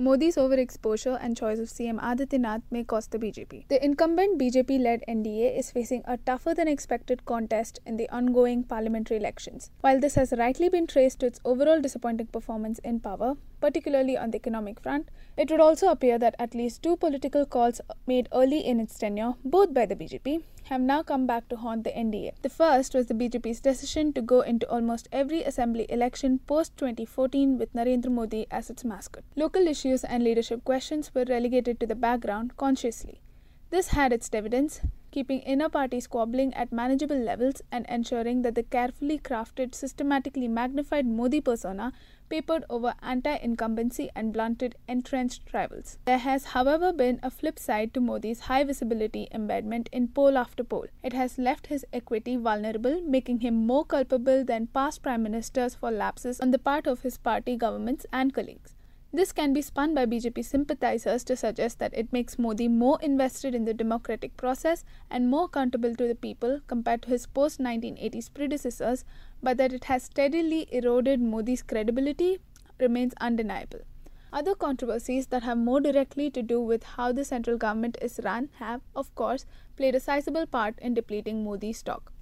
Modi's overexposure and choice of CM Adityanath may cost the BJP. The incumbent BJP led NDA is facing a tougher than expected contest in the ongoing parliamentary elections. While this has rightly been traced to its overall disappointing performance in power, particularly on the economic front, it would also appear that at least two political calls made early in its tenure, both by the BJP, have now come back to haunt the NDA. The first was the BJP's decision to go into almost every assembly election post 2014 with Narendra Modi as its mascot. Local issues and leadership questions were relegated to the background consciously. This had its dividends, keeping inner party squabbling at manageable levels and ensuring that the carefully crafted, systematically magnified Modi persona papered over anti incumbency and blunted entrenched rivals. There has, however, been a flip side to Modi's high visibility embedment in poll after poll. It has left his equity vulnerable, making him more culpable than past prime ministers for lapses on the part of his party governments and colleagues. This can be spun by BJP sympathizers to suggest that it makes Modi more invested in the democratic process and more accountable to the people compared to his post 1980s predecessors, but that it has steadily eroded Modi's credibility remains undeniable. Other controversies that have more directly to do with how the central government is run have, of course, played a sizable part in depleting Modi's stock.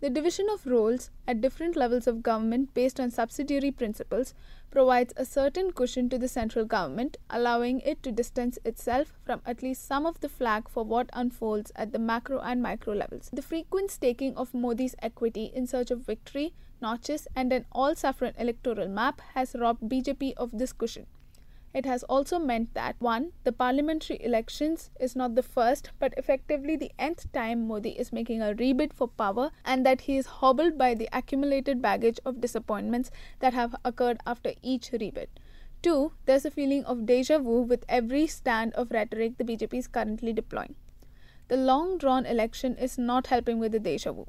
The division of roles at different levels of government based on subsidiary principles provides a certain cushion to the central government, allowing it to distance itself from at least some of the flak for what unfolds at the macro and micro levels. The frequent staking of Modi's equity in search of victory, notches, and an all saffron electoral map has robbed BJP of this cushion. It has also meant that 1. The parliamentary elections is not the first but effectively the nth time Modi is making a rebid for power and that he is hobbled by the accumulated baggage of disappointments that have occurred after each rebid. 2. There's a feeling of deja vu with every stand of rhetoric the BJP is currently deploying. The long drawn election is not helping with the deja vu.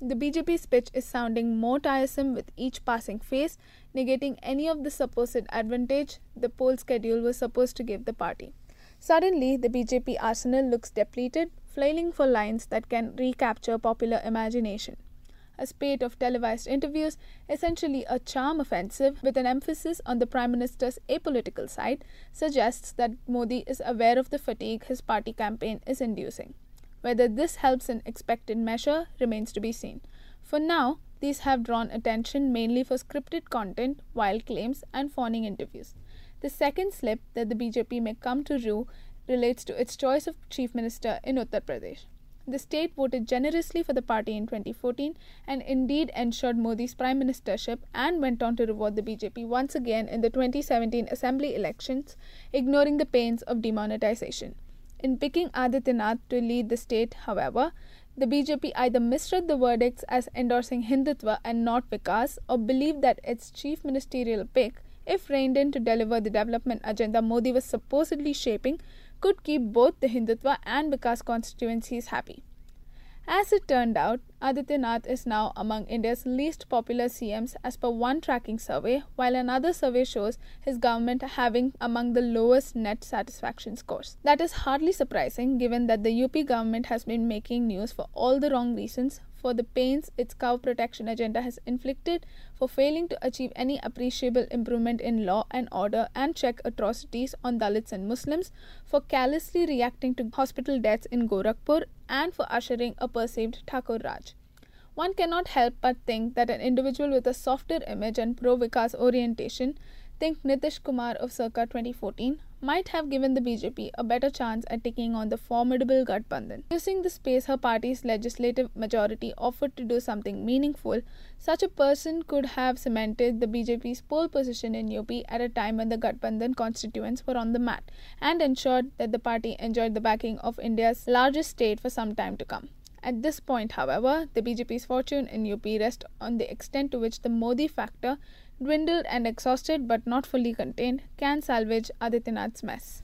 The BJP's pitch is sounding more tiresome with each passing phase, negating any of the supposed advantage the poll schedule was supposed to give the party. Suddenly, the BJP arsenal looks depleted, flailing for lines that can recapture popular imagination. A spate of televised interviews, essentially a charm offensive with an emphasis on the Prime Minister's apolitical side, suggests that Modi is aware of the fatigue his party campaign is inducing. Whether this helps in expected measure remains to be seen. For now, these have drawn attention mainly for scripted content, wild claims, and fawning interviews. The second slip that the BJP may come to rue relates to its choice of chief minister in Uttar Pradesh. The state voted generously for the party in 2014 and indeed ensured Modi's prime ministership and went on to reward the BJP once again in the 2017 assembly elections, ignoring the pains of demonetization. In picking Adityanath to lead the state, however, the BJP either misread the verdicts as endorsing Hindutva and not Vikas, or believed that its chief ministerial pick, if reined in to deliver the development agenda Modi was supposedly shaping, could keep both the Hindutva and Vikas constituencies happy. As it turned out, Adityanath is now among India's least popular CMs as per one tracking survey, while another survey shows his government having among the lowest net satisfaction scores. That is hardly surprising given that the UP government has been making news for all the wrong reasons for the pains its cow protection agenda has inflicted, for failing to achieve any appreciable improvement in law and order and check atrocities on Dalits and Muslims, for callously reacting to hospital deaths in Gorakhpur, and for ushering a perceived Thakur Raj. One cannot help but think that an individual with a softer image and pro Vikas orientation, think Nitish Kumar of circa 2014, might have given the BJP a better chance at taking on the formidable Gathbandhan. Using the space her party's legislative majority offered to do something meaningful, such a person could have cemented the BJP's pole position in UP at a time when the Gathbandhan constituents were on the mat and ensured that the party enjoyed the backing of India's largest state for some time to come. At this point, however, the BJP's fortune in UP rests on the extent to which the Modi factor dwindled and exhausted but not fully contained, can salvage Adityanath's mess.